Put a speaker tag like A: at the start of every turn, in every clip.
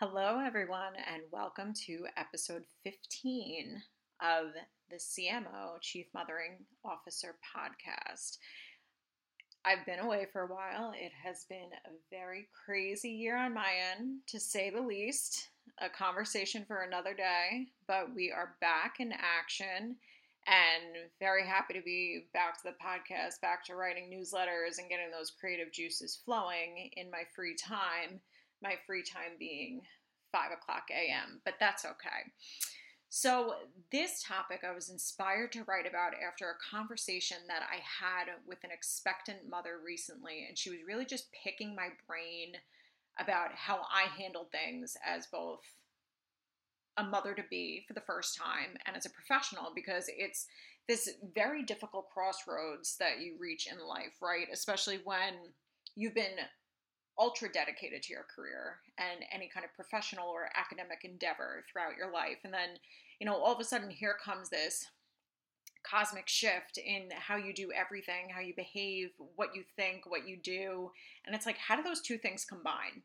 A: Hello, everyone, and welcome to episode 15 of the CMO Chief Mothering Officer podcast. I've been away for a while. It has been a very crazy year on my end, to say the least. A conversation for another day, but we are back in action and very happy to be back to the podcast, back to writing newsletters and getting those creative juices flowing in my free time my free time being 5 o'clock a.m., but that's okay. So, this topic I was inspired to write about after a conversation that I had with an expectant mother recently, and she was really just picking my brain about how I handled things as both a mother to be for the first time and as a professional because it's this very difficult crossroads that you reach in life, right? Especially when you've been ultra dedicated to your career and any kind of professional or academic endeavor throughout your life. And then, you know, all of a sudden here comes this cosmic shift in how you do everything, how you behave, what you think, what you do. And it's like, how do those two things combine?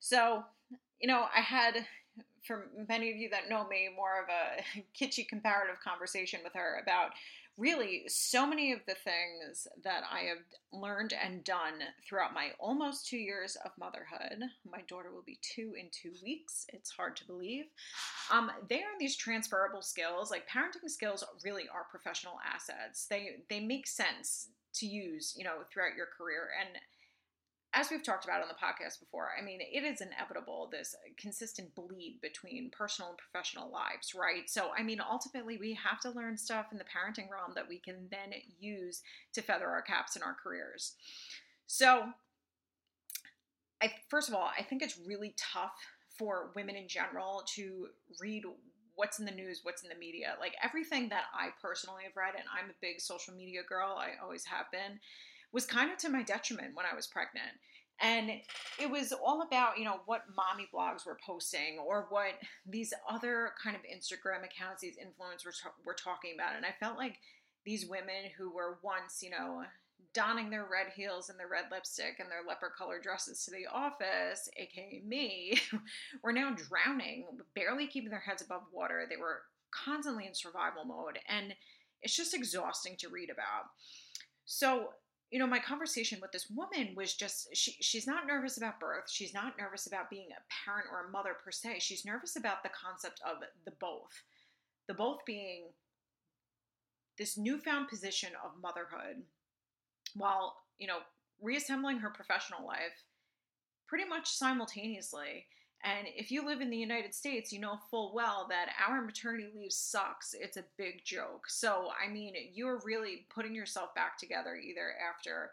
A: So, you know, I had, for many of you that know me, more of a kitschy comparative conversation with her about really so many of the things that I have learned and done throughout my almost two years of motherhood. My daughter will be two in two weeks. It's hard to believe. Um, they are these transferable skills. Like parenting skills really are professional assets. They they make sense to use, you know, throughout your career. And as we've talked about on the podcast before, I mean, it is inevitable this consistent bleed between personal and professional lives, right? So, I mean, ultimately, we have to learn stuff in the parenting realm that we can then use to feather our caps in our careers. So, I first of all, I think it's really tough for women in general to read what's in the news, what's in the media. Like everything that I personally have read, and I'm a big social media girl, I always have been was kind of to my detriment when I was pregnant. And it was all about, you know, what mommy blogs were posting or what these other kind of Instagram accounts, these influencers were, talking about. And I felt like these women who were once, you know, donning their red heels and their red lipstick and their leopard colored dresses to the office, aka me, were now drowning, barely keeping their heads above water. They were constantly in survival mode. And it's just exhausting to read about. So you know, my conversation with this woman was just she she's not nervous about birth. She's not nervous about being a parent or a mother per se. She's nervous about the concept of the both. The both being this newfound position of motherhood while, you know, reassembling her professional life pretty much simultaneously and if you live in the United States, you know full well that our maternity leave sucks. It's a big joke. So, I mean, you're really putting yourself back together either after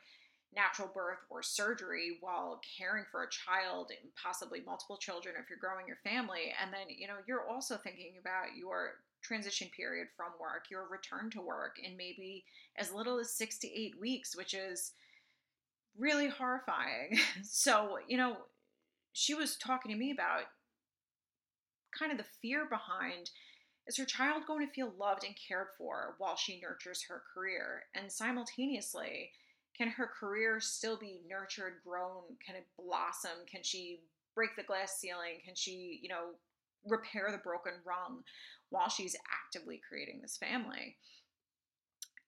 A: natural birth or surgery while caring for a child and possibly multiple children if you're growing your family. And then, you know, you're also thinking about your transition period from work, your return to work in maybe as little as six to eight weeks, which is really horrifying. So, you know, she was talking to me about kind of the fear behind is her child going to feel loved and cared for while she nurtures her career? And simultaneously, can her career still be nurtured, grown, can it blossom? Can she break the glass ceiling? Can she, you know, repair the broken rung while she's actively creating this family?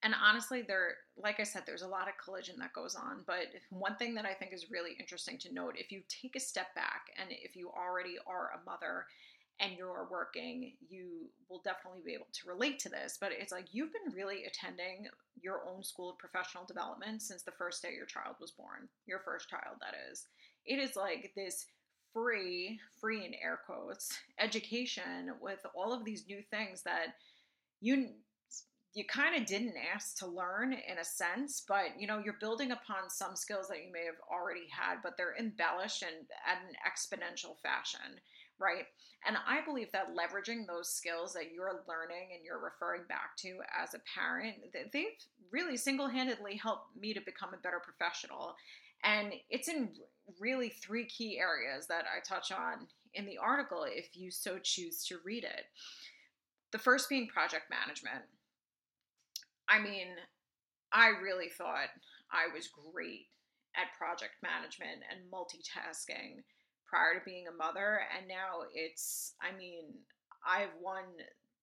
A: And honestly there like i said there's a lot of collision that goes on but one thing that i think is really interesting to note if you take a step back and if you already are a mother and you're working you will definitely be able to relate to this but it's like you've been really attending your own school of professional development since the first day your child was born your first child that is. It is like this free free in air quotes education with all of these new things that you you kind of didn't ask to learn in a sense, but you know, you're building upon some skills that you may have already had, but they're embellished and at an exponential fashion, right? And I believe that leveraging those skills that you're learning and you're referring back to as a parent, they've really single handedly helped me to become a better professional. And it's in really three key areas that I touch on in the article if you so choose to read it. The first being project management I mean, I really thought I was great at project management and multitasking prior to being a mother, and now it's, I mean, I've won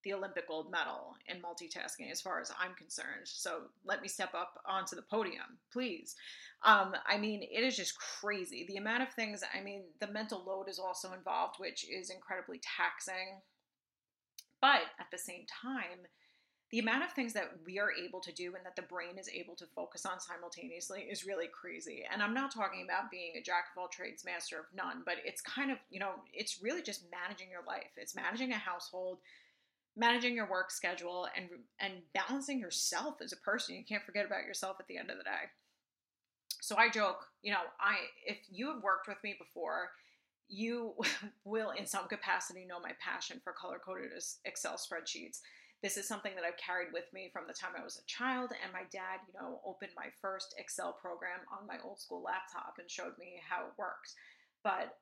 A: the Olympic gold medal in multitasking as far as I'm concerned. So let me step up onto the podium, please. Um, I mean, it is just crazy. The amount of things, I mean, the mental load is also involved, which is incredibly taxing. But at the same time, the amount of things that we are able to do and that the brain is able to focus on simultaneously is really crazy. And I'm not talking about being a jack of all trades, master of none, but it's kind of, you know, it's really just managing your life. It's managing a household, managing your work schedule and and balancing yourself as a person. You can't forget about yourself at the end of the day. So I joke, you know, I if you have worked with me before, you will in some capacity know my passion for color coded Excel spreadsheets. This is something that I've carried with me from the time I was a child and my dad, you know, opened my first Excel program on my old school laptop and showed me how it works. But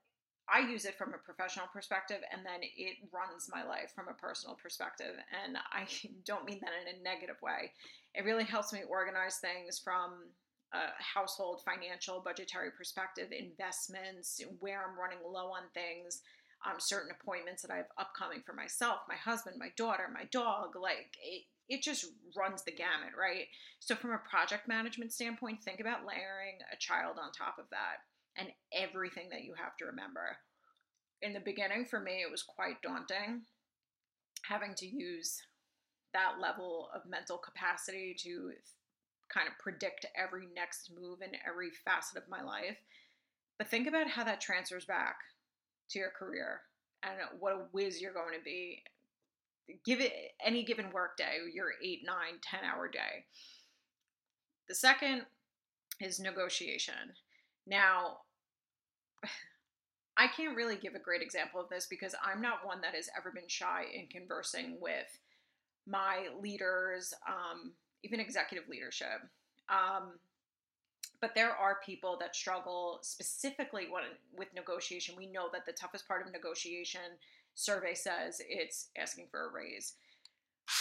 A: I use it from a professional perspective and then it runs my life from a personal perspective. And I don't mean that in a negative way. It really helps me organize things from a household financial budgetary perspective, investments, where I'm running low on things, um, certain appointments that I have upcoming for myself, my husband, my daughter, my dog. Like it, it just runs the gamut, right? So, from a project management standpoint, think about layering a child on top of that and everything that you have to remember. In the beginning, for me, it was quite daunting having to use that level of mental capacity to kind of predict every next move in every facet of my life. But think about how that transfers back to your career and what a whiz you're going to be. Give it any given work day, your eight, nine, 10 hour day. The second is negotiation. Now, I can't really give a great example of this because I'm not one that has ever been shy in conversing with my leaders, um, even executive leadership. Um, but there are people that struggle specifically with negotiation. We know that the toughest part of negotiation survey says it's asking for a raise,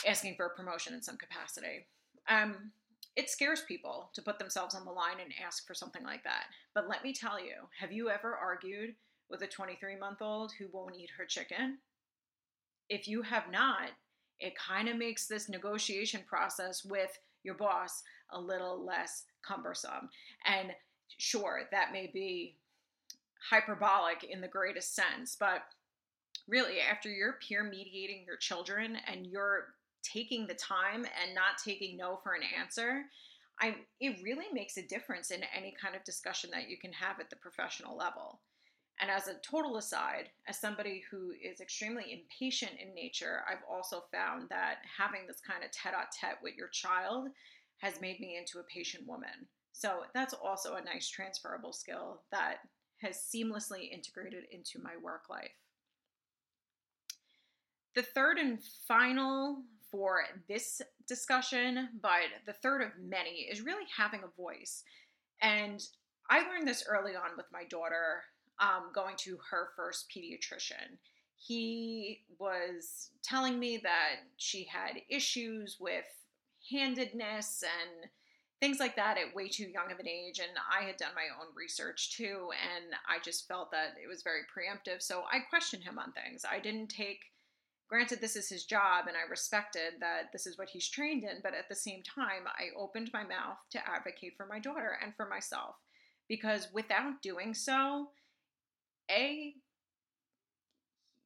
A: asking for a promotion in some capacity. Um, it scares people to put themselves on the line and ask for something like that. But let me tell you, have you ever argued with a 23 month old who won't eat her chicken? If you have not, it kind of makes this negotiation process with your boss a little less cumbersome. And sure, that may be hyperbolic in the greatest sense, but really, after you're peer mediating your children and you're taking the time and not taking no for an answer, I it really makes a difference in any kind of discussion that you can have at the professional level. And as a total aside, as somebody who is extremely impatient in nature, I've also found that having this kind of tete a tete with your child has made me into a patient woman. So that's also a nice transferable skill that has seamlessly integrated into my work life. The third and final for this discussion, but the third of many, is really having a voice. And I learned this early on with my daughter um, going to her first pediatrician. He was telling me that she had issues with handedness and things like that at way too young of an age. And I had done my own research too, and I just felt that it was very preemptive. So I questioned him on things. I didn't take, granted, this is his job, and I respected that this is what he's trained in, but at the same time, I opened my mouth to advocate for my daughter and for myself. Because without doing so, A,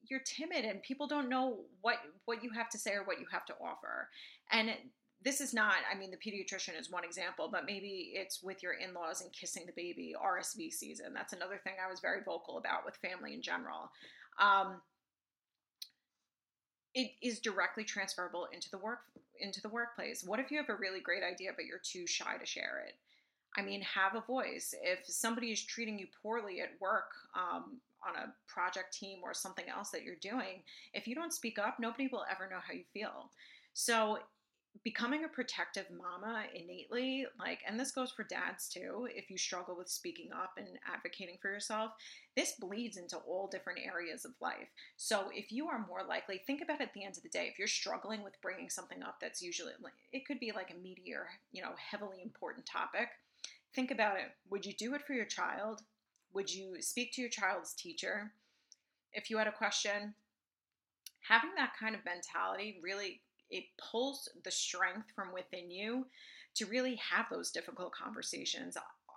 A: you're timid and people don't know what what you have to say or what you have to offer. And this is not, I mean, the pediatrician is one example, but maybe it's with your in laws and kissing the baby, RSV season. That's another thing I was very vocal about with family in general. Um, it is directly transferable into the work into the workplace. What if you have a really great idea but you're too shy to share it? I mean, have a voice. If somebody is treating you poorly at work um, on a project team or something else that you're doing, if you don't speak up, nobody will ever know how you feel. So becoming a protective mama innately, like, and this goes for dads too, if you struggle with speaking up and advocating for yourself, this bleeds into all different areas of life. So if you are more likely, think about at the end of the day, if you're struggling with bringing something up that's usually, it could be like a meatier, you know, heavily important topic, think about it. Would you do it for your child? Would you speak to your child's teacher if you had a question? Having that kind of mentality really it pulls the strength from within you to really have those difficult conversations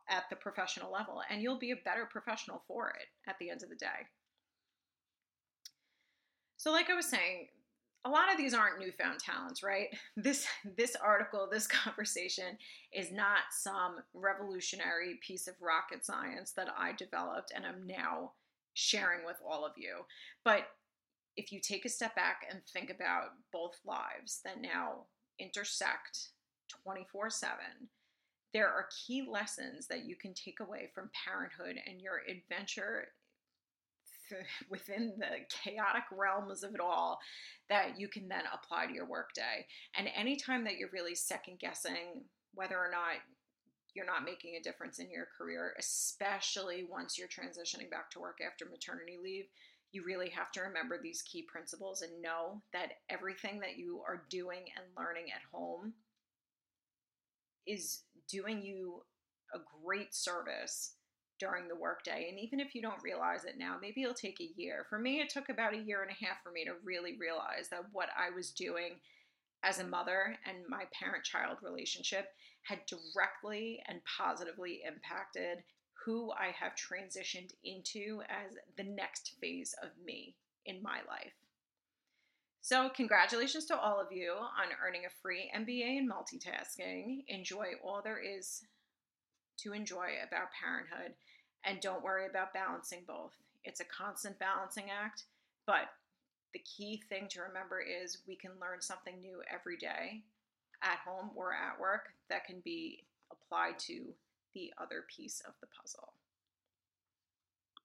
A: at the professional level and you'll be a better professional for it at the end of the day. So like I was saying, a lot of these aren't newfound talents, right? This this article, this conversation is not some revolutionary piece of rocket science that I developed and I'm now sharing with all of you. But if you take a step back and think about both lives that now intersect 24 7, there are key lessons that you can take away from parenthood and your adventure within the chaotic realms of it all that you can then apply to your workday. And anytime that you're really second guessing whether or not you're not making a difference in your career, especially once you're transitioning back to work after maternity leave, you really have to remember these key principles and know that everything that you are doing and learning at home is doing you a great service during the workday. And even if you don't realize it now, maybe it'll take a year. For me, it took about a year and a half for me to really realize that what I was doing as a mother and my parent child relationship had directly and positively impacted who I have transitioned into as the next phase of me in my life. So, congratulations to all of you on earning a free MBA in multitasking. Enjoy all there is to enjoy about parenthood and don't worry about balancing both. It's a constant balancing act, but the key thing to remember is we can learn something new every day at home or at work that can be applied to the other piece of the puzzle.